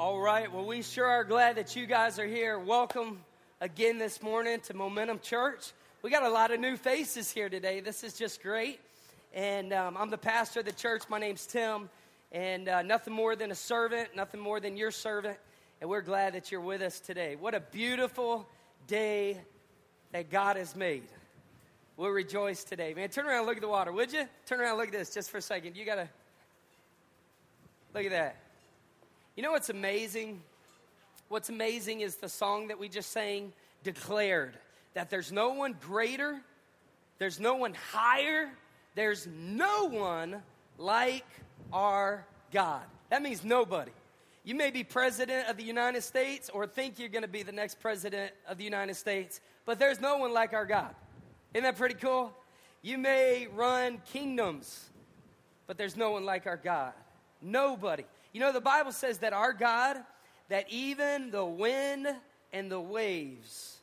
All right. Well, we sure are glad that you guys are here. Welcome again this morning to Momentum Church. We got a lot of new faces here today. This is just great. And um, I'm the pastor of the church. My name's Tim. And uh, nothing more than a servant, nothing more than your servant. And we're glad that you're with us today. What a beautiful day that God has made. We'll rejoice today. Man, turn around and look at the water, would you? Turn around and look at this just for a second. You got to look at that. You know what's amazing? What's amazing is the song that we just sang declared that there's no one greater, there's no one higher, there's no one like our God. That means nobody. You may be president of the United States or think you're going to be the next president of the United States, but there's no one like our God. Isn't that pretty cool? You may run kingdoms, but there's no one like our God. Nobody. You know, the Bible says that our God, that even the wind and the waves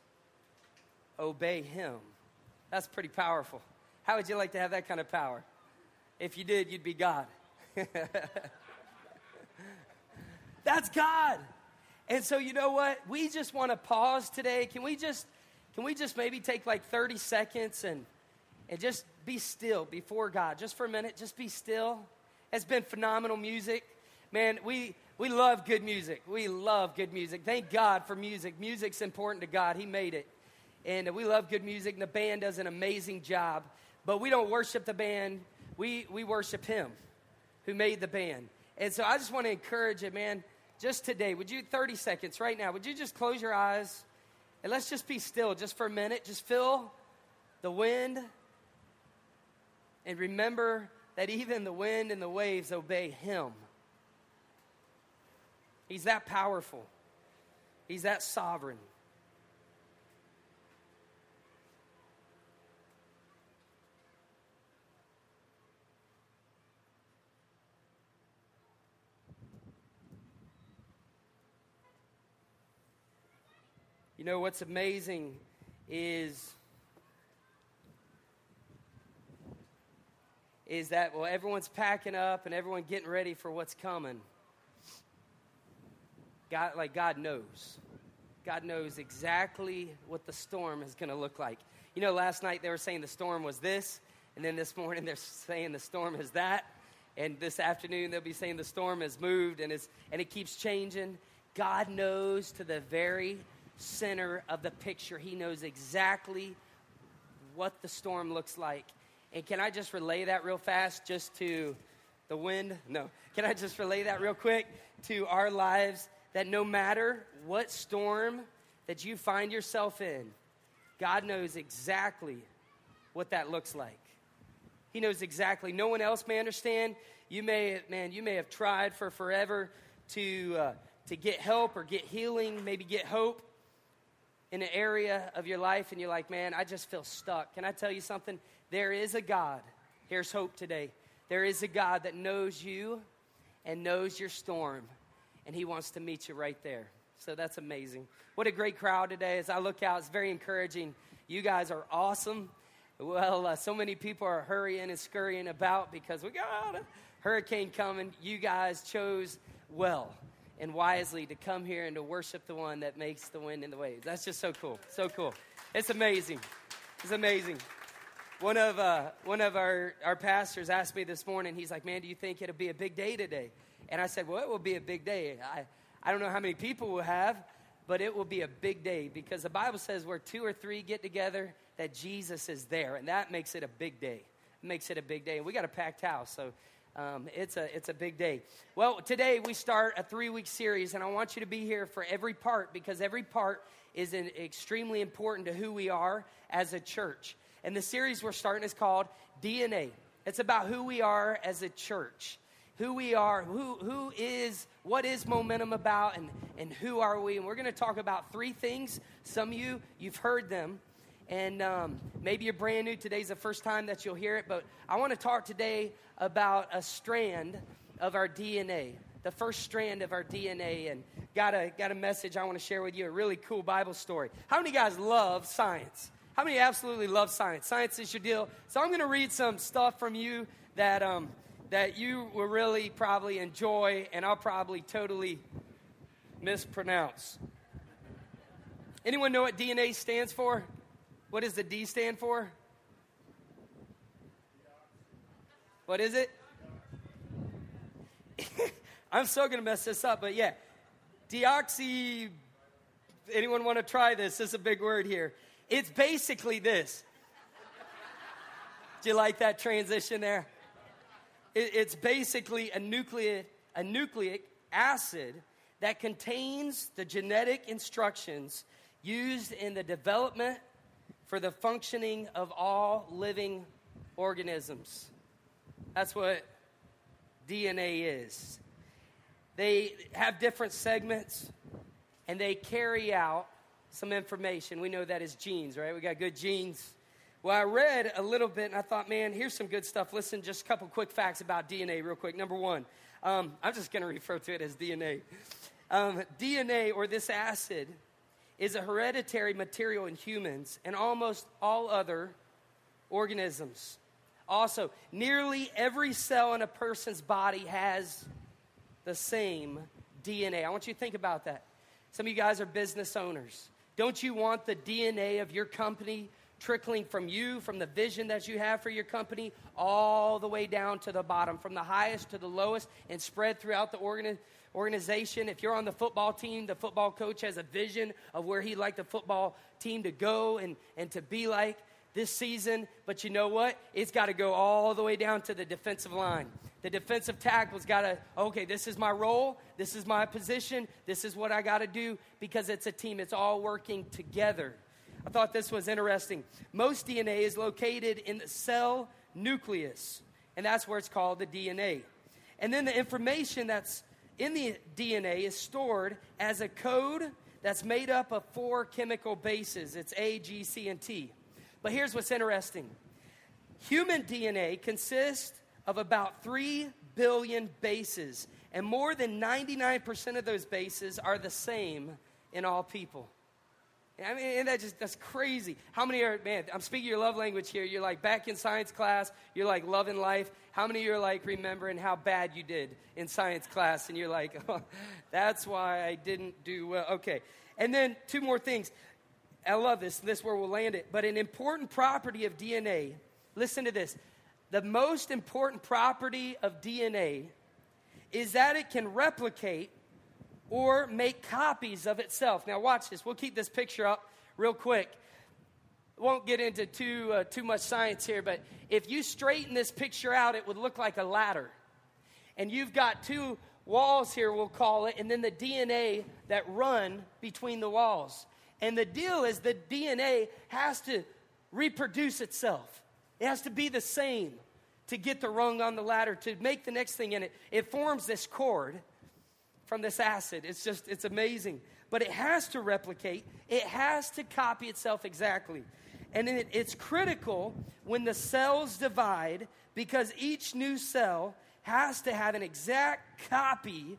obey him. That's pretty powerful. How would you like to have that kind of power? If you did, you'd be God. That's God. And so you know what? We just want to pause today. Can we just can we just maybe take like 30 seconds and and just be still before God just for a minute, just be still. It's been phenomenal music. Man, we, we love good music. We love good music. Thank God for music. Music's important to God, He made it. And we love good music, and the band does an amazing job. But we don't worship the band, we, we worship Him who made the band. And so I just want to encourage you, man, just today, would you, 30 seconds right now, would you just close your eyes and let's just be still just for a minute? Just feel the wind and remember that even the wind and the waves obey Him. He's that powerful, He's that sovereign. You know what's amazing is is that well everyone's packing up and everyone getting ready for what's coming. God, like God knows. God knows exactly what the storm is going to look like. You know, last night they were saying the storm was this, and then this morning they're saying the storm is that, and this afternoon they'll be saying the storm has moved and, it's, and it keeps changing. God knows to the very center of the picture, He knows exactly what the storm looks like. And can I just relay that real fast just to the wind? No. Can I just relay that real quick to our lives? That no matter what storm that you find yourself in, God knows exactly what that looks like. He knows exactly. No one else may understand. You may, man, you may have tried for forever to, uh, to get help or get healing, maybe get hope in an area of your life, and you're like, man, I just feel stuck. Can I tell you something? There is a God. Here's hope today. There is a God that knows you and knows your storm and He wants to meet you right there. So that's amazing. What a great crowd today. As I look out, it's very encouraging. You guys are awesome. Well, uh, so many people are hurrying and scurrying about because we got a hurricane coming. You guys chose well and wisely to come here and to worship the one that makes the wind and the waves. That's just so cool. So cool. It's amazing. It's amazing. One of, uh, one of our, our pastors asked me this morning, he's like, Man, do you think it'll be a big day today? And I said, Well, it will be a big day. I, I don't know how many people will have, but it will be a big day because the Bible says where two or three get together, that Jesus is there. And that makes it a big day. It makes it a big day. And we got a packed house, so um, it's, a, it's a big day. Well, today we start a three week series, and I want you to be here for every part because every part is an, extremely important to who we are as a church. And the series we're starting is called DNA. It's about who we are as a church who we are, who, who is, what is momentum about, and, and who are we. And we're going to talk about three things. Some of you, you've heard them. And um, maybe you're brand new. Today's the first time that you'll hear it. But I want to talk today about a strand of our DNA, the first strand of our DNA. And got a, got a message I want to share with you, a really cool Bible story. How many guys love science? How many absolutely love science? Science is your deal. So I'm going to read some stuff from you that um, that you will really probably enjoy, and I'll probably totally mispronounce. Anyone know what DNA stands for? What does the D stand for? What is it? I'm so going to mess this up, but yeah. Deoxy. Anyone want to try this? This is a big word here. It's basically this. Do you like that transition there? It, it's basically a nucleic, a nucleic acid that contains the genetic instructions used in the development for the functioning of all living organisms. That's what DNA is. They have different segments and they carry out some information. We know that is genes, right? We got good genes. Well, I read a little bit and I thought, man, here's some good stuff. Listen, just a couple quick facts about DNA, real quick. Number one, um, I'm just going to refer to it as DNA. Um, DNA, or this acid, is a hereditary material in humans and almost all other organisms. Also, nearly every cell in a person's body has the same DNA. I want you to think about that. Some of you guys are business owners. Don't you want the DNA of your company trickling from you, from the vision that you have for your company, all the way down to the bottom, from the highest to the lowest, and spread throughout the organization? If you're on the football team, the football coach has a vision of where he'd like the football team to go and, and to be like this season. But you know what? It's got to go all the way down to the defensive line. The defensive tackle's got to, okay, this is my role, this is my position, this is what I got to do because it's a team. It's all working together. I thought this was interesting. Most DNA is located in the cell nucleus, and that's where it's called the DNA. And then the information that's in the DNA is stored as a code that's made up of four chemical bases it's A, G, C, and T. But here's what's interesting human DNA consists of about 3 billion bases, and more than 99% of those bases are the same in all people. I mean, that just that's crazy. How many are man? I'm speaking your love language here. You're like back in science class. You're like loving life. How many of you are like remembering how bad you did in science class, and you're like, oh, that's why I didn't do well. Okay, and then two more things. I love this. This is where we'll land it. But an important property of DNA. Listen to this. The most important property of DNA is that it can replicate or make copies of itself. Now, watch this. We'll keep this picture up real quick. Won't get into too, uh, too much science here, but if you straighten this picture out, it would look like a ladder. And you've got two walls here, we'll call it, and then the DNA that run between the walls. And the deal is the DNA has to reproduce itself, it has to be the same to get the rung on the ladder, to make the next thing in it. It forms this cord from this acid. It's just, it's amazing. But it has to replicate, it has to copy itself exactly. And it, it's critical when the cells divide because each new cell has to have an exact copy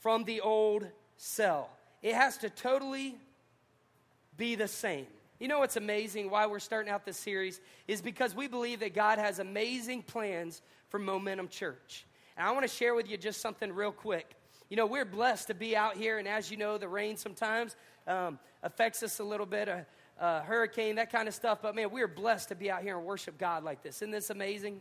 from the old cell. It has to totally be the same. You know what's amazing why we're starting out this series is because we believe that God has amazing plans for Momentum Church. And I want to share with you just something real quick. You know, we're blessed to be out here, and as you know, the rain sometimes um, affects us a little bit, a, a hurricane, that kind of stuff. But man, we're blessed to be out here and worship God like this. Isn't this amazing?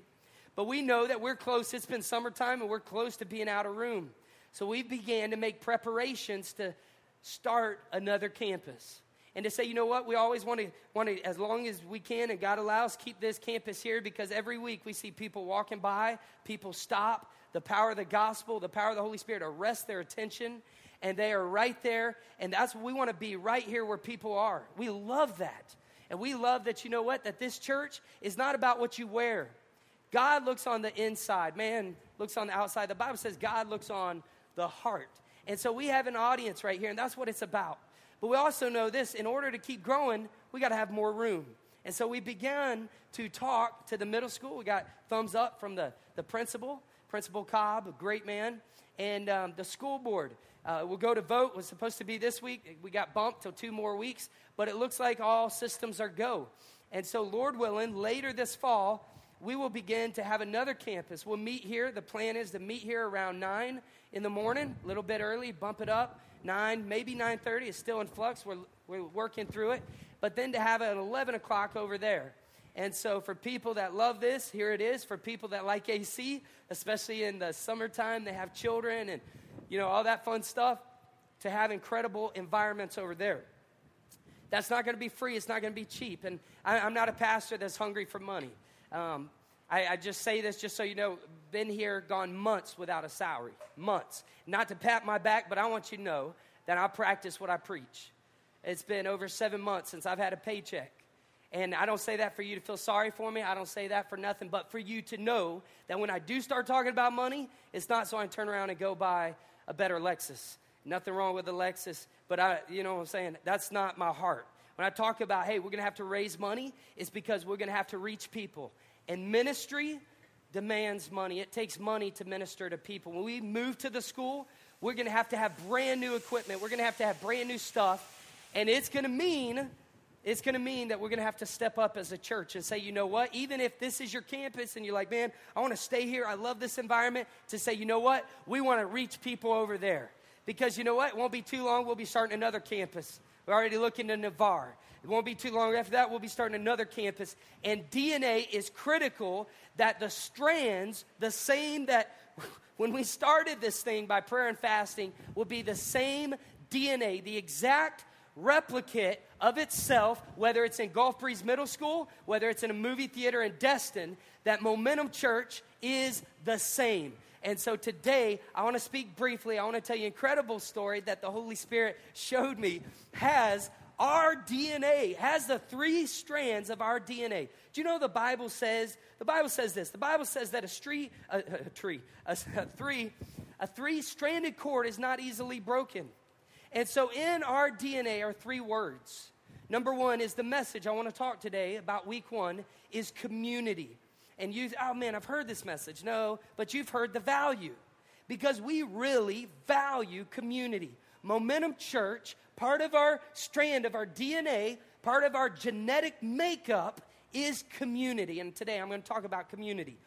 But we know that we're close. It's been summertime, and we're close to being out of room. So we began to make preparations to start another campus and to say, you know what, we always want to, want to, as long as we can and God allows, keep this campus here because every week we see people walking by, people stop, the power of the gospel, the power of the Holy Spirit arrest their attention, and they are right there. And that's what we want to be right here where people are. We love that. And we love that, you know what, that this church is not about what you wear. God looks on the inside, man looks on the outside. The Bible says God looks on the heart. And so we have an audience right here, and that's what it's about. But we also know this in order to keep growing, we got to have more room. And so we began to talk to the middle school. We got thumbs up from the, the principal. Principal Cobb, a great man, and um, the school board. Uh, we'll go to vote. was supposed to be this week. We got bumped till two more weeks, but it looks like all systems are go. And so, Lord willing, later this fall, we will begin to have another campus. We'll meet here. The plan is to meet here around 9 in the morning, a little bit early, bump it up. 9, maybe 9.30. It's still in flux. We're, we're working through it. But then to have it at 11 o'clock over there. And so, for people that love this, here it is. For people that like AC, especially in the summertime, they have children and, you know, all that fun stuff, to have incredible environments over there. That's not going to be free. It's not going to be cheap. And I, am not a pastor that's hungry for money. Um, I, I, just say this just so you know, been here, gone months without a salary. Months. Not to pat my back, but I want you to know that I practice what I preach. It's been over seven months since I've had a paycheck. And I don't say that for you to feel sorry for me. I don't say that for nothing, but for you to know that when I do start talking about money, it's not so I can turn around and go buy a better Lexus. Nothing wrong with the Lexus, but I, you know what I'm saying? That's not my heart. When I talk about, hey, we're going to have to raise money, it's because we're going to have to reach people. And ministry demands money. It takes money to minister to people. When we move to the school, we're going to have to have brand new equipment. We're going to have to have brand new stuff. And it's going to mean it's going to mean that we're going to have to step up as a church and say, you know what, even if this is your campus and you're like, man, I want to stay here, I love this environment, to say, you know what, we want to reach people over there. Because you know what, it won't be too long, we'll be starting another campus. We're already looking to Navarre. It won't be too long after that, we'll be starting another campus. And DNA is critical that the strands, the same that when we started this thing by prayer and fasting, will be the same DNA, the exact replicate of itself, whether it's in Gulf Breeze Middle School, whether it's in a movie theater in Destin, that Momentum Church is the same. And so today, I want to speak briefly. I want to tell you an incredible story that the Holy Spirit showed me has our DNA, has the three strands of our DNA. Do you know the Bible says? The Bible says this. The Bible says that a, tree, a, a tree, a, a three, a three-stranded cord is not easily broken. And so in our DNA are three words. Number one is the message I want to talk today about week one is community. And you, oh man, I've heard this message. No, but you've heard the value because we really value community. Momentum Church, part of our strand of our DNA, part of our genetic makeup is community. And today I'm going to talk about community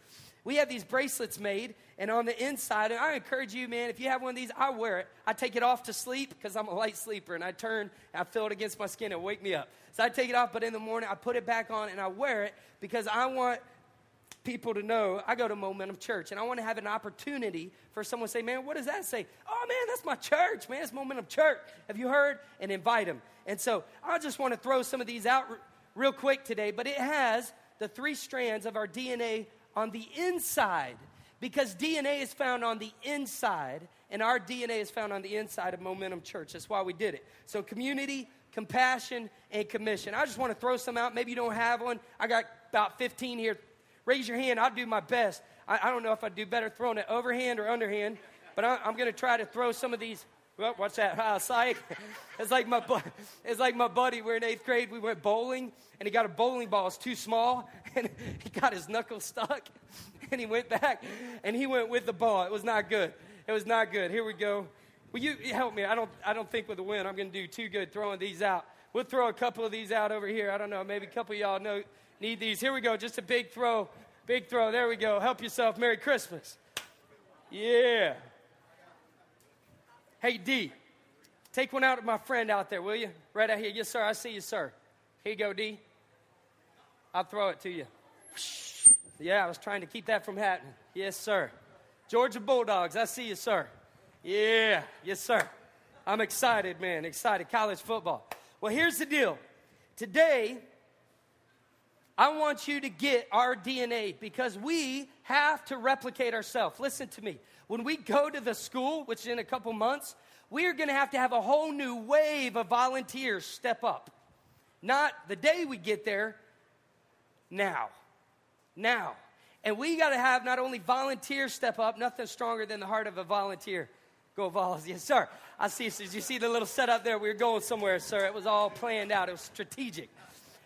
we have these bracelets made, and on the inside, and I encourage you, man, if you have one of these, I wear it. I take it off to sleep because I'm a light sleeper, and I turn, and I feel it against my skin, and wake me up. So I take it off, but in the morning, I put it back on, and I wear it because I want people to know I go to Momentum Church, and I want to have an opportunity for someone to say, man, what does that say? Oh, man, that's my church, man, it's Momentum Church. Have you heard? And invite them. And so I just want to throw some of these out r- real quick today, but it has the three strands of our DNA on the inside because DNA is found on the inside, and our DNA is found on the inside of Momentum Church. That's why we did it. So, community, compassion, and commission. I just want to throw some out. Maybe you don't have one. I got about 15 here. Raise your hand. I'll do my best. I, I don't know if I do better throwing it overhand or underhand, but I, I'm going to try to throw some of these well, what's that? Ah, psych. It's like my bu- it's like my buddy. We're in eighth grade. We went bowling, and he got a bowling ball. It's too small, and he got his knuckle stuck, and he went back, and he went with the ball. It was not good. It was not good. Here we go. Will you help me? I don't I don't think with the win I'm going to do too good throwing these out. We'll throw a couple of these out over here. I don't know. Maybe a couple of y'all know need these. Here we go. Just a big throw. Big throw. There we go. Help yourself. Merry Christmas. Yeah. Hey, D, take one out of my friend out there, will you? Right out here. Yes, sir. I see you, sir. Here you go, D. I'll throw it to you. Yeah, I was trying to keep that from happening. Yes, sir. Georgia Bulldogs, I see you, sir. Yeah, yes, sir. I'm excited, man. Excited. College football. Well, here's the deal. Today, I want you to get our DNA because we have to replicate ourselves. Listen to me. When we go to the school, which in a couple months, we are going to have to have a whole new wave of volunteers step up. Not the day we get there, now. Now. And we got to have not only volunteers step up, nothing stronger than the heart of a volunteer. Go Vols. Yes, sir. I see. Did you see the little setup there? We were going somewhere, sir. It was all planned out. It was strategic.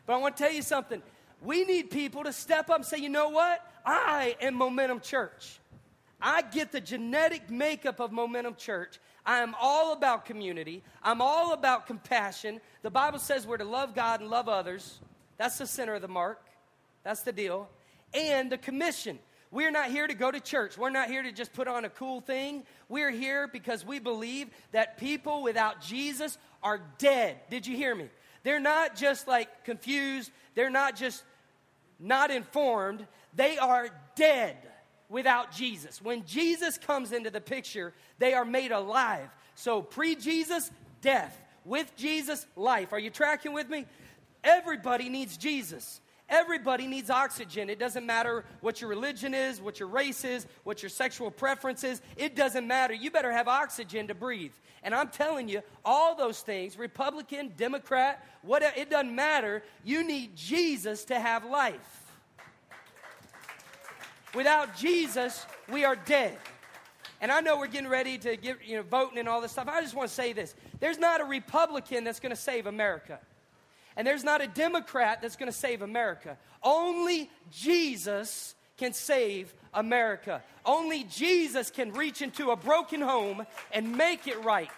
But I want to tell you something. We need people to step up and say, you know what? I am Momentum Church. I get the genetic makeup of Momentum Church. I am all about community. I'm all about compassion. The Bible says we're to love God and love others. That's the center of the mark. That's the deal. and the commission. We're not here to go to church. We're not here to just put on a cool thing. We're here because we believe that people without Jesus are dead. Did you hear me? They're not just like confused, they're not just not informed, they are dead without Jesus. When Jesus comes into the picture, they are made alive. So pre Jesus, death. With Jesus, life. Are you tracking with me? Everybody needs Jesus. Everybody needs oxygen. It doesn't matter what your religion is, what your race is, what your sexual preference is. It doesn't matter. You better have oxygen to breathe. And I'm telling you, all those things, Republican, Democrat, whatever, it doesn't matter. You need Jesus to have life. Without Jesus, we are dead. And I know we're getting ready to get, you know, voting and all this stuff. I just want to say this. There's not a Republican that's going to save America. And there's not a Democrat that's going to save America. Only Jesus can save America. Only Jesus can reach into a broken home and make it right.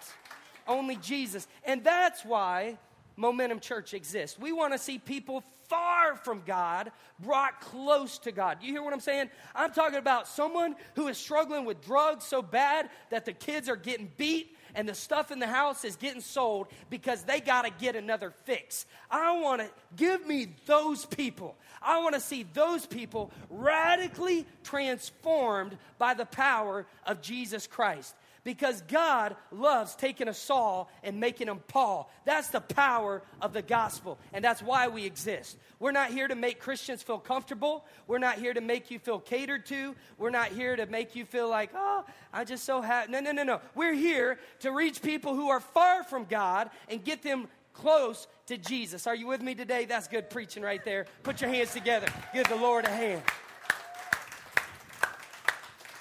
Only Jesus. And that's why Momentum Church exists. We want to see people far from God brought close to God. You hear what I'm saying? I'm talking about someone who is struggling with drugs so bad that the kids are getting beat and the stuff in the house is getting sold because they got to get another fix. I want to give me those people. I want to see those people radically transformed by the power of Jesus Christ because God loves taking a Saul and making him Paul. That's the power of the gospel, and that's why we exist. We're not here to make Christians feel comfortable. We're not here to make you feel catered to. We're not here to make you feel like, oh, I'm just so happy. No, no, no, no. We're here to reach people who are far from God and get them close to Jesus. Are you with me today? That's good preaching right there. Put your hands together. Give the Lord a hand.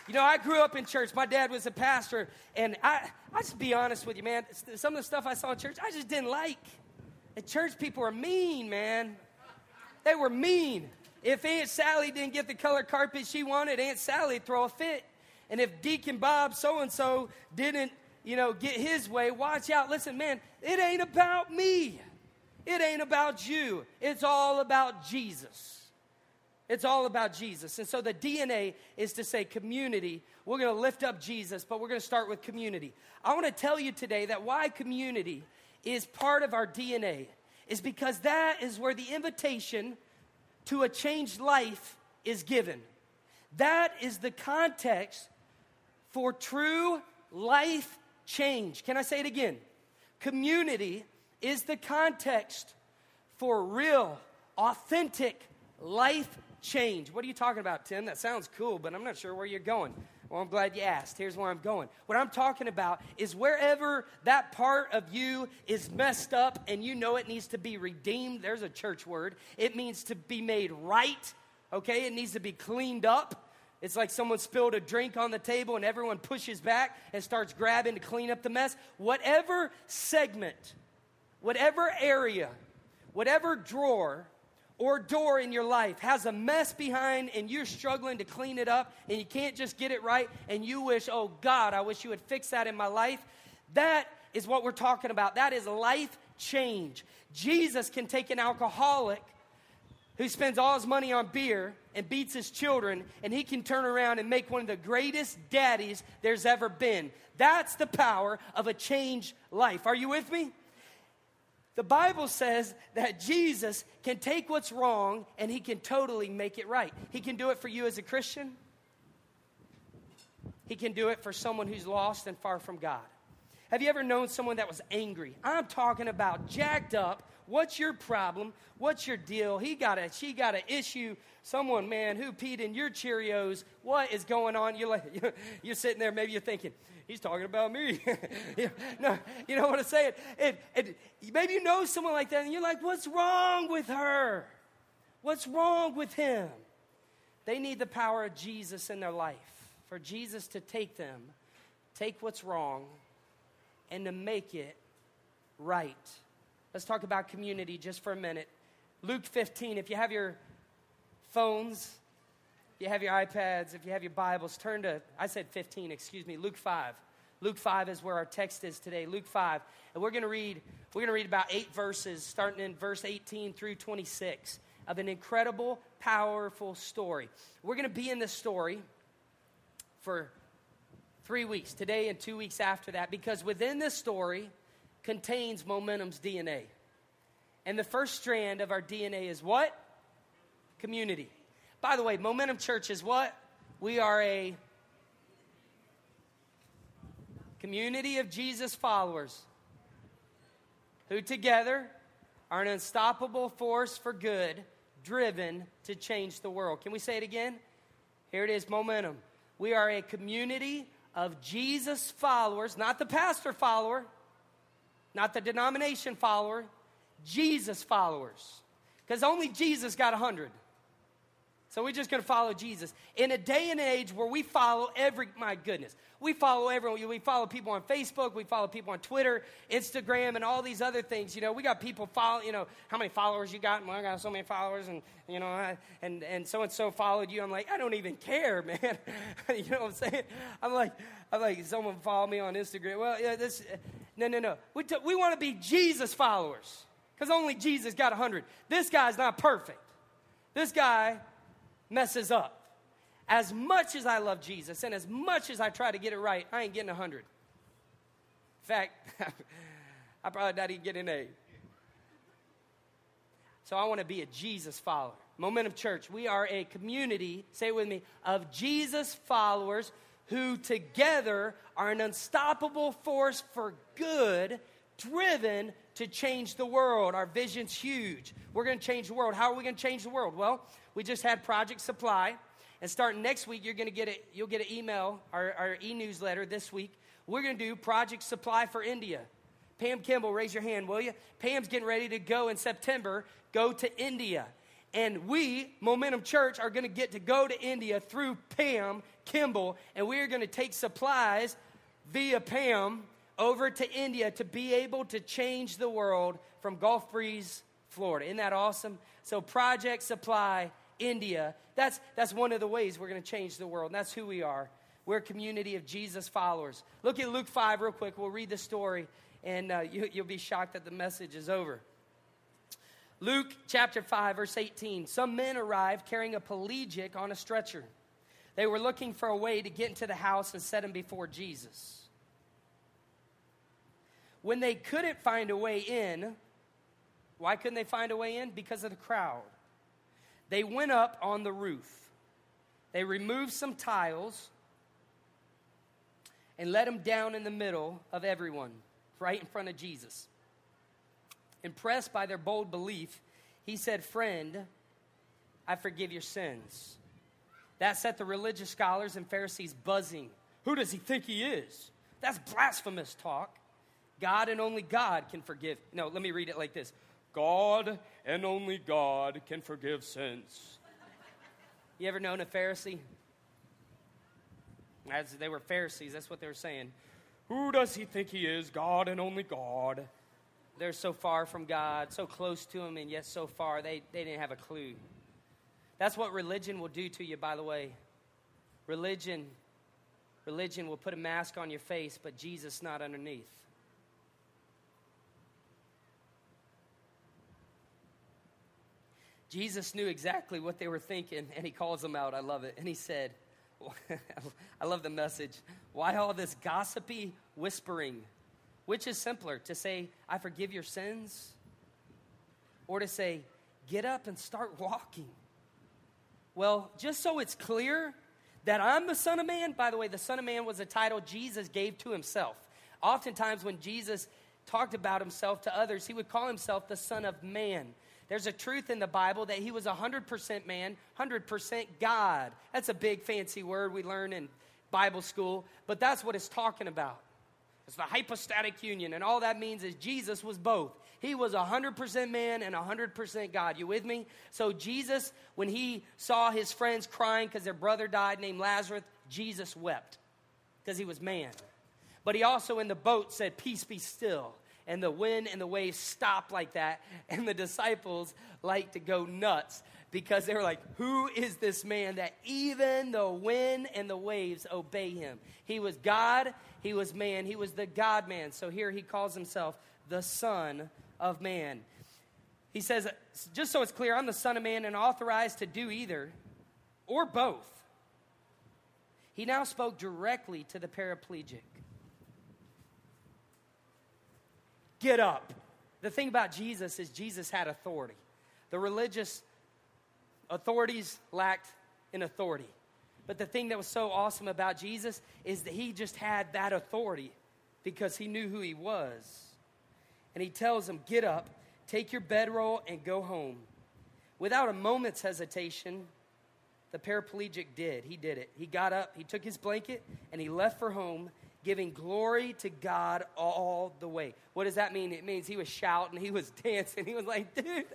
You know, I grew up in church. My dad was a pastor, and I, I just be honest with you, man. Some of the stuff I saw in church, I just didn't like. The church people are mean, man. They were mean. If Aunt Sally didn't get the color carpet she wanted, Aunt Sally would throw a fit. And if Deacon Bob so and so didn't, you know, get his way, watch out. Listen, man, it ain't about me. It ain't about you. It's all about Jesus. It's all about Jesus. And so the DNA is to say community. We're going to lift up Jesus, but we're going to start with community. I want to tell you today that why community is part of our DNA is because that is where the invitation to a changed life is given. That is the context for true life change. Can I say it again? Community is the context for real, authentic life change. What are you talking about, Tim? That sounds cool, but I'm not sure where you're going. Well, I'm glad you asked. Here's where I'm going. What I'm talking about is wherever that part of you is messed up and you know it needs to be redeemed, there's a church word. It means to be made right, okay? It needs to be cleaned up. It's like someone spilled a drink on the table and everyone pushes back and starts grabbing to clean up the mess. Whatever segment, whatever area, whatever drawer or door in your life has a mess behind and you're struggling to clean it up and you can't just get it right and you wish, oh God, I wish you would fix that in my life, that is what we're talking about. That is life change. Jesus can take an alcoholic who spends all his money on beer and beats his children, and he can turn around and make one of the greatest daddies there's ever been. That's the power of a changed life. Are you with me? The Bible says that Jesus can take what's wrong and he can totally make it right. He can do it for you as a Christian, he can do it for someone who's lost and far from God. Have you ever known someone that was angry? I'm talking about jacked up. What's your problem? What's your deal? He got a, she got an issue. Someone, man, who peed in your Cheerios. What is going on? You're like, you're sitting there. Maybe you're thinking, he's talking about me. no, you know what I'm saying? It, it, maybe you know someone like that and you're like, what's wrong with her? What's wrong with him? They need the power of Jesus in their life, for Jesus to take them, take what's wrong, and to make it right. Let's talk about community just for a minute. Luke 15, if you have your phones, you have your iPads, if you have your Bibles, turn to, I said 15, excuse me, Luke 5. Luke 5 is where our text is today, Luke 5. And we're going to read, we're going to read about eight verses, starting in verse 18 through 26. of an incredible, powerful story. We're going to be in this story for three weeks, today and two weeks after that, because within this story contains Momentum's DNA. And the first strand of our DNA is what? Community. By the way, Momentum Church is what? We are a community of Jesus followers who together are an unstoppable force for good, driven to change the world. Can we say it again? Here it is momentum. We are a community of Jesus followers, not the pastor follower, not the denomination follower, Jesus followers. Because only Jesus got 100. So we're just going to follow Jesus. In a day and age where we follow every, my goodness, we follow everyone. We follow people on Facebook, we follow people on Twitter, Instagram, and all these other things. You know, we got people follow, you know, how many followers you got? Well, I got so many followers, and, you know, I, and, and so and so followed you. I'm like, I don't even care, man. you know what I'm saying? I'm like, I'm like, someone follow me on Instagram. Well, yeah, this, no, no, no. We, t- we want to be Jesus followers because only Jesus got 100. This guy's not perfect. This guy messes up. As much as I love Jesus and as much as I try to get it right, I ain't getting a 100. In fact, I probably not even getting an A. So I want to be a Jesus follower. Momentum Church, we are a community, say it with me, of Jesus followers who together are an unstoppable force for good, driven to change the world. Our vision's huge. We're going to change the world. How are we going to change the world? Well, we just had Project Supply. And starting next week, you're going to get it. You'll get an email, our, our e-newsletter this week. We're going to do Project Supply for India. Pam Kimball, raise your hand, will you? Pam's getting ready to go in September, go to India. And we, Momentum Church, are going to get to go to India through Pam Kimball, and we are going to take supplies via Pam over to India to be able to change the world from Gulf Breeze, Florida. Isn't that awesome? So, Project Supply India. That's, that's one of the ways we're going to change the world. And that's who we are. We're a community of Jesus followers. Look at Luke 5 real quick. We'll read the story, and uh, you, you'll be shocked that the message is over. Luke chapter 5, verse 18. Some men arrived carrying a paralytic on a stretcher. They were looking for a way to get into the house and set him before Jesus. When they couldn't find a way in, why couldn't they find a way in? Because of the crowd. They went up on the roof. They removed some tiles and let him down in the middle of everyone, right in front of Jesus. Impressed by their bold belief, he said, Friend, I forgive your sins. That set the religious scholars and Pharisees buzzing. Who does he think he is? That's blasphemous talk. God and only God can forgive. No, let me read it like this God and only God can forgive sins. You ever known a Pharisee? As they were Pharisees, that's what they were saying. Who does he think he is? God and only God. They're so far from God, so close to him, and yet so far, they, they didn't have a clue. That's what religion will do to you, by the way. Religion, religion will put a mask on your face, but Jesus not underneath. Jesus knew exactly what they were thinking, and he calls them out. I love it. And he said, I love the message. Why all this gossipy whispering? Which is simpler, to say, I forgive your sins, or to say, get up and start walking? Well, just so it's clear that I'm the Son of Man, by the way, the Son of Man was a title Jesus gave to himself. Oftentimes, when Jesus talked about himself to others, he would call himself the Son of Man. There's a truth in the Bible that he was 100% man, 100% God. That's a big fancy word we learn in Bible school, but that's what it's talking about. It's the hypostatic union, and all that means is Jesus was both. He was 100% man and 100% God. You with me? So, Jesus, when he saw his friends crying because their brother died named Lazarus, Jesus wept because he was man. But he also in the boat said, Peace be still and the wind and the waves stop like that. And the disciples like to go nuts because they were like, Who is this man that even the wind and the waves obey him? He was God, he was man, he was the God man. So here he calls himself the Son of Man. He says, just so it's clear, I'm the Son of Man and authorized to do either or both. He now spoke directly to the paraplegic. Get up. The thing about Jesus is Jesus had authority. The religious authorities lacked in authority. But the thing that was so awesome about Jesus is that he just had that authority because he knew who he was. And he tells him, Get up, take your bedroll, and go home. Without a moment's hesitation, the paraplegic did. He did it. He got up, he took his blanket, and he left for home giving glory to God all the way. What does that mean? It means he was shouting, he was dancing, he was like, dude,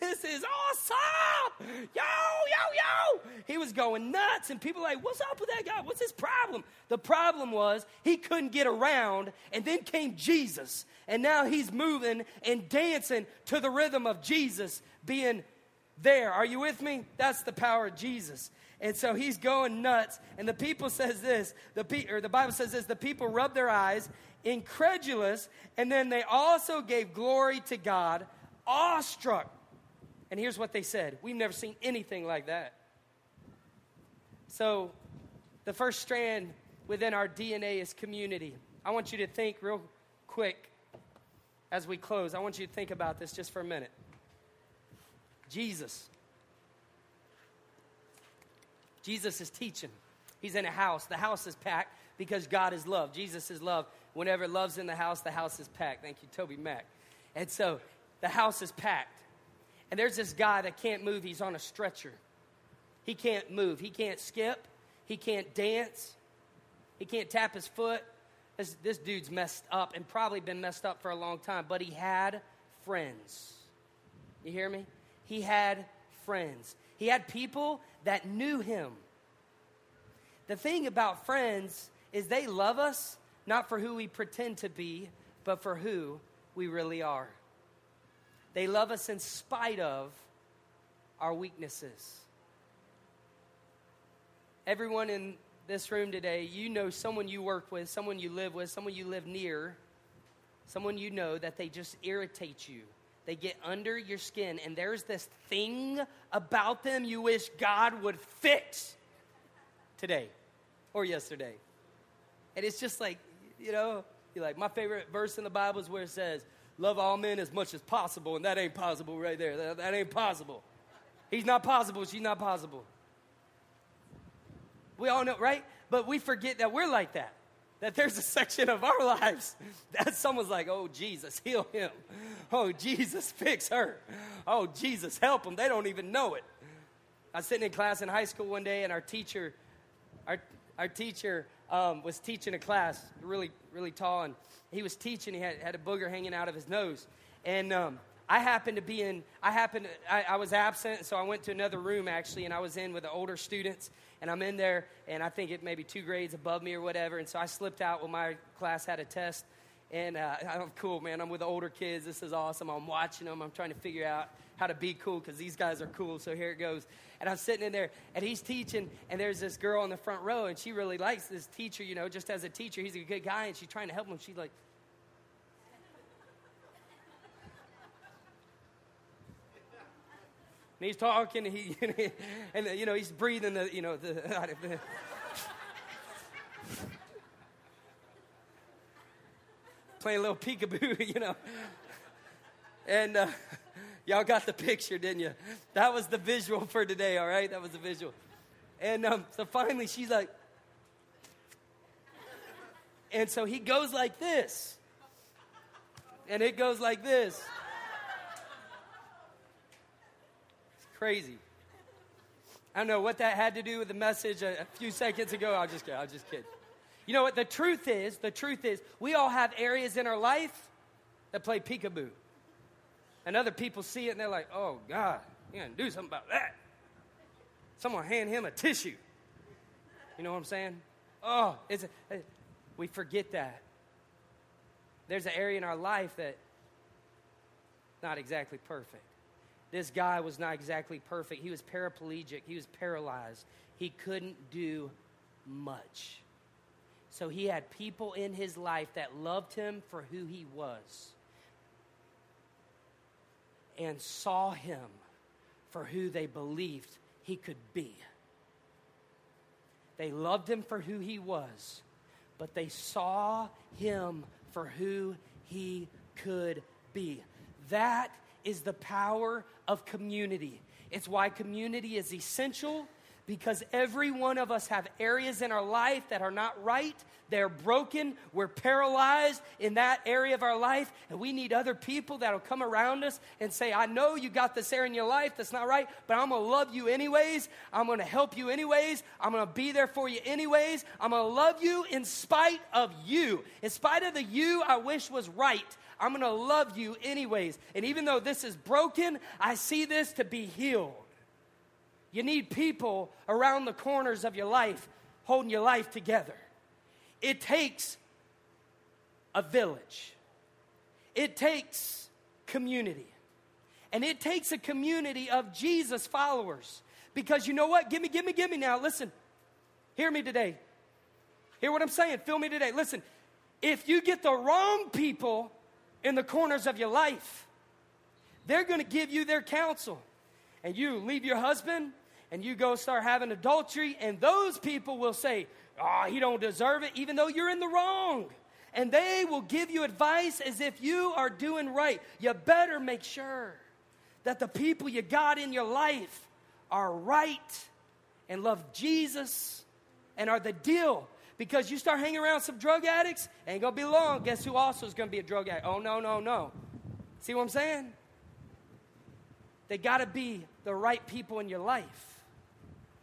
this is awesome! Yo, yo, yo! He was going nuts, and people were like, what's up with that guy? What's his problem? The problem was he couldn't get around, and then came Jesus, and now he's moving and dancing to the rhythm of Jesus being there. Are you with me? That's the power of Jesus. And so he's going nuts. And the people says this, the pe- or the Bible says this, the people rubbed their eyes, incredulous, and then they also gave glory to God, awestruck. And here's what they said. We've never seen anything like that. So the first strand within our DNA is community. I want you to think real quick as we close. I want you to think about this just for a minute. Jesus Jesus is teaching. He's in a house. The house is packed because God is love. Jesus is love. Whenever love's in the house, the house is packed. Thank you, TobyMac. And so the house is packed. And there's this guy that can't move. He's on a stretcher. He can't move. He can't skip. He can't dance. He can't tap his foot. This, this dude's messed up and probably been messed up for a long time, but he had friends. You hear me? He had friends. He had people that knew him. The thing about friends is they love us not for who we pretend to be, but for who we really are. They love us in spite of our weaknesses. Everyone in this room today, you know someone you work with, someone you live with, someone you live near, someone you know that they just irritate you. They get under your skin, and there's this thing about them you wish God would fix today or yesterday. And it's just like, you know, you're like, my favorite verse in the Bible is where it says, Love all men as much as possible, and that ain't possible right there. That, that ain't possible. He's not possible, she's not possible. We all know, right? But we forget that we're like that that there's a section of our lives that someone's like, oh, Jesus, heal him. Oh, Jesus, fix her. Oh, Jesus, help them. They don't even know it. I was sitting in class in high school one day, and our teacher, our, our teacher um, was teaching a class, really, really tall, and he was teaching. He had, had a booger hanging out of his nose. And um, I happened to be in, I happened, I, I was absent, so I went to another room actually, and I was in with the older students, and I'm in there, and I think it may be two grades above me or whatever. And so I slipped out when my class had a test. And uh, I'm cool, man. I'm with the older kids. This is awesome. I'm watching them. I'm trying to figure out how to be cool because these guys are cool. So here it goes. And I'm sitting in there, and he's teaching, and there's this girl in the front row, and she really likes this teacher, you know, just as a teacher. He's a good guy, and she's trying to help him. She's like, And he's talking, and he, and you know, he's breathing the, you know, the, playing a little peekaboo, you know. And uh, y'all got the picture, didn't you? That was the visual for today, all right? That was the visual. And um, so finally, she's like, and so he goes like this. And it goes like this. Crazy. I don't know what that had to do with the message a, a few seconds ago. I'll just. I'll just kid. You know what? The truth is, the truth is, we all have areas in our life that play peekaboo. And other people see it and they're like, oh, God, you gotta do something about that. Someone hand him a tissue. You know what I'm saying? Oh, it's a, eh, we forget that. There's an area in our life that not exactly perfect. This guy was not exactly perfect. He was paraplegic, he was paralyzed. He couldn't do much. So he had people in his life that loved him for who he was. and saw him for who they believed he could be. They loved him for who he was, but they saw him for who he could be. That is the power of community. It's why community is essential because every one of us have areas in our life that are not right they're broken we're paralyzed in that area of our life and we need other people that'll come around us and say i know you got this area in your life that's not right but i'm gonna love you anyways i'm gonna help you anyways i'm gonna be there for you anyways i'm gonna love you in spite of you in spite of the you i wish was right I'm going to love you anyways. And even though this is broken, I see this to be healed. You need people around the corners of your life holding your life together. It takes a village, it takes community. And it takes a community of Jesus followers. Because you know what? Give me, give me, give me now. Listen, hear me today. Hear what I'm saying. Feel me today. Listen, if you get the wrong people in the corners of your life, they're going to give you their counsel. And you leave your husband and you go start having adultery, and those people will say, Oh, he don't deserve it, even though you're in the wrong. And they will give you advice as if you are doing right. You better make sure that the people you got in your life are right and love Jesus and are the deal. Because you start hanging around some drug addicts, ain't gonna be long. Guess who also is gonna be a drug addict? Oh, no, no, no. See what I'm saying? They gotta be the right people in your life.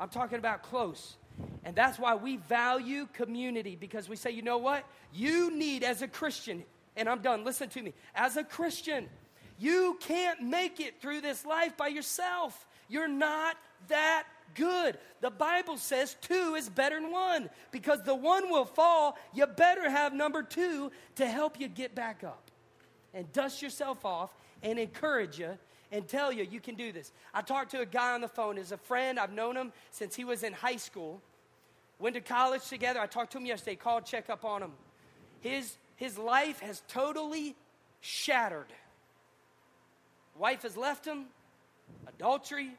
I'm talking about close. And that's why we value community because we say, you know what? You need, as a Christian, and I'm done, listen to me. As a Christian, you can't make it through this life by yourself. You're not that good. The Bible says two is better than one because the one will fall. You better have number two to help you get back up and dust yourself off and encourage you and tell you you can do this. I talked to a guy on the phone as a friend. I've known him since he was in high school. Went to college together. I talked to him yesterday, called, check up on him. His, his life has totally shattered. Wife has left him, adultery,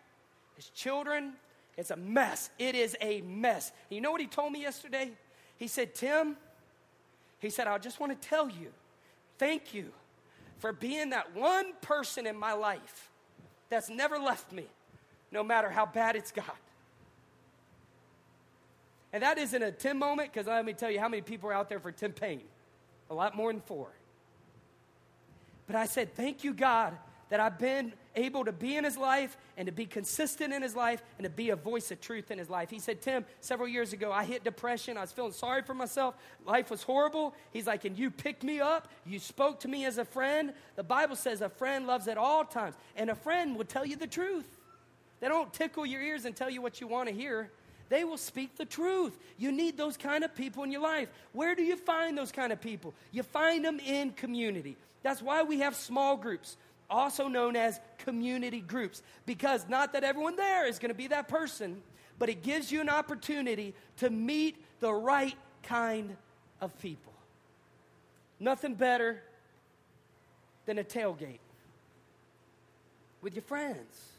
his children. It's a mess. It is a mess. And you know what he told me yesterday? He said, Tim, he said, I just want to tell you, thank you for being that one person in my life that's never left me, no matter how bad it's got. And that isn't a 10 moment, because let me tell you how many people are out there for 10 pain. A lot more than four. But I said, Thank you, God, that I've been able to be in his life and to be consistent in his life and to be a voice of truth in his life. He said, Tim, several years ago, I hit depression. I was feeling sorry for myself. Life was horrible. He's like, and you picked me up. You spoke to me as a friend. The Bible says a friend loves at all times, and a friend will tell you the truth. They don't tickle your ears and tell you what you want to hear. They will speak the truth. You need those kind of people in your life. Where do you find those kind of people? You find them in community. That's why we have small groups also known as community groups, because not that everyone there is going to be that person, but it gives you an opportunity to meet the right kind of people. Nothing better than a tailgate with your friends.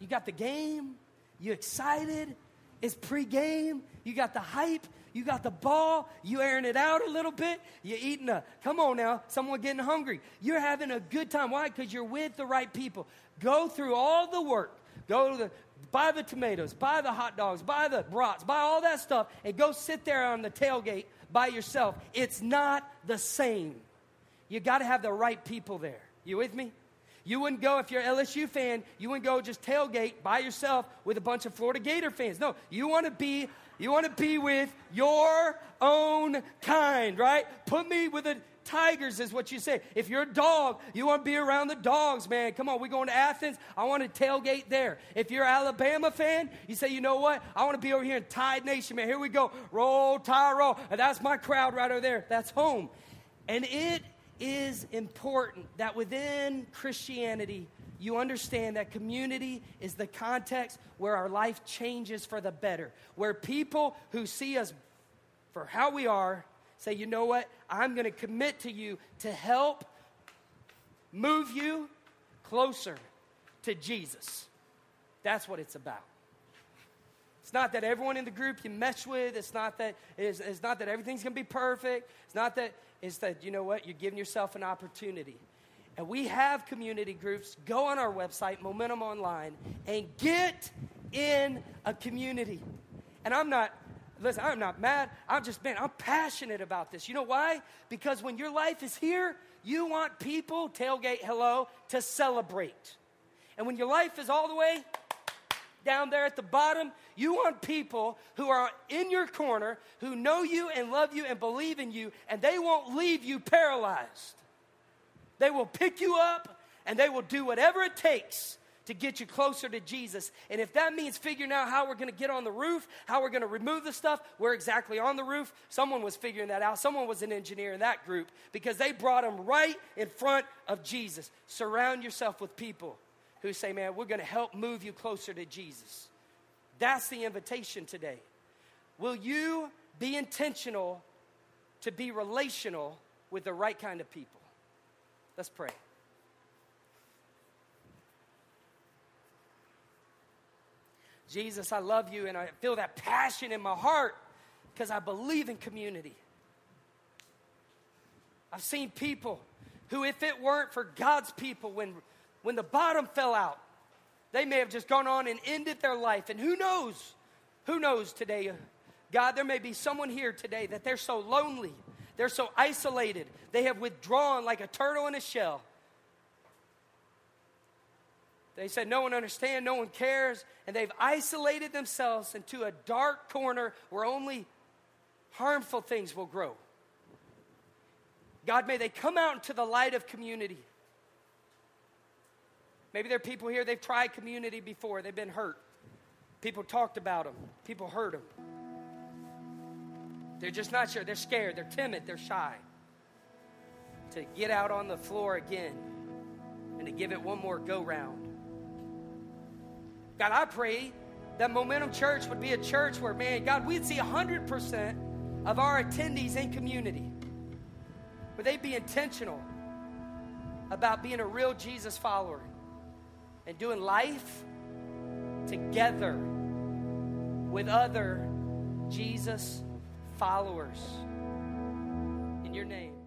You got the game, you excited, it's pregame, you got the hype, you got the ball, you airing it out a little bit, you're eating a, come on now, someone getting hungry. You're having a good time. Why? Because you're with the right people. Go through all the work. Go to the, buy the tomatoes, buy the hot dogs, buy the brats, buy all that stuff, and go sit there on the tailgate by yourself. It's not the same. You got to have the right people there. You with me? You wouldn't go, if you're an LSU fan, you wouldn't go just tailgate by yourself with a bunch of Florida Gator fans. No, you want to be you want to be with your own kind, right? Put me with the tigers, is what you say. If you're a dog, you want to be around the dogs, man. Come on, we're going to Athens. I want to tailgate there. If you're an Alabama fan, you say, you know what? I want to be over here in Tide Nation, man. Here we go. Roll, Tide, roll. And that's my crowd right over there. That's home. And it is important that within Christianity, you understand that community is the context where our life changes for the better, where people who see us for how we are say, you know what, I'm going to commit to you to help move you closer to Jesus. That's what it's about. It's not that everyone in the group you mesh with. It's not that it's, it's not that everything's going to be perfect. It's not that it's that you know what you're giving yourself an opportunity. And we have community groups. Go on our website, Momentum Online, and get in a community. And I'm not listen, I'm not mad. I'm just, man, I'm passionate about this. You know why? Because when your life is here, you want people, tailgate hello, to celebrate. And when your life is all the way down there at the bottom, you want people who are in your corner, who know you and love you and believe in you, and they won't leave you paralyzed. They will pick you up and they will do whatever it takes to get you closer to Jesus. And if that means figuring out how we're going to get on the roof, how we're going to remove the stuff, we're exactly on the roof. Someone was figuring that out. Someone was an engineer in that group because they brought them right in front of Jesus. Surround yourself with people who say, man, we're going to help move you closer to Jesus. That's the invitation today. Will you be intentional to be relational with the right kind of people? Let's pray. Jesus, I love you and I feel that passion in my heart because I believe in community. I've seen people who, if it weren't for God's people, when, when the bottom fell out, they may have just gone on and ended their life. And who knows? Who knows today? God, there may be someone here today that they're so lonely, they're so isolated, they have withdrawn like a turtle in a shell. They said, No one understands, no one cares. And they've isolated themselves into a dark corner where only harmful things will grow. God, may they come out into the light of community. Maybe there are people here, they've tried community before, they've been hurt. People talked about them, people heard them. They're just not sure. They're scared, they're timid, they're shy. To get out on the floor again and to give it one more go round. God, I pray that Momentum Church would be a church where, man, God, we'd see 100% of our attendees in community. Where they'd be intentional about being a real Jesus follower and doing life together with other Jesus followers. In your name.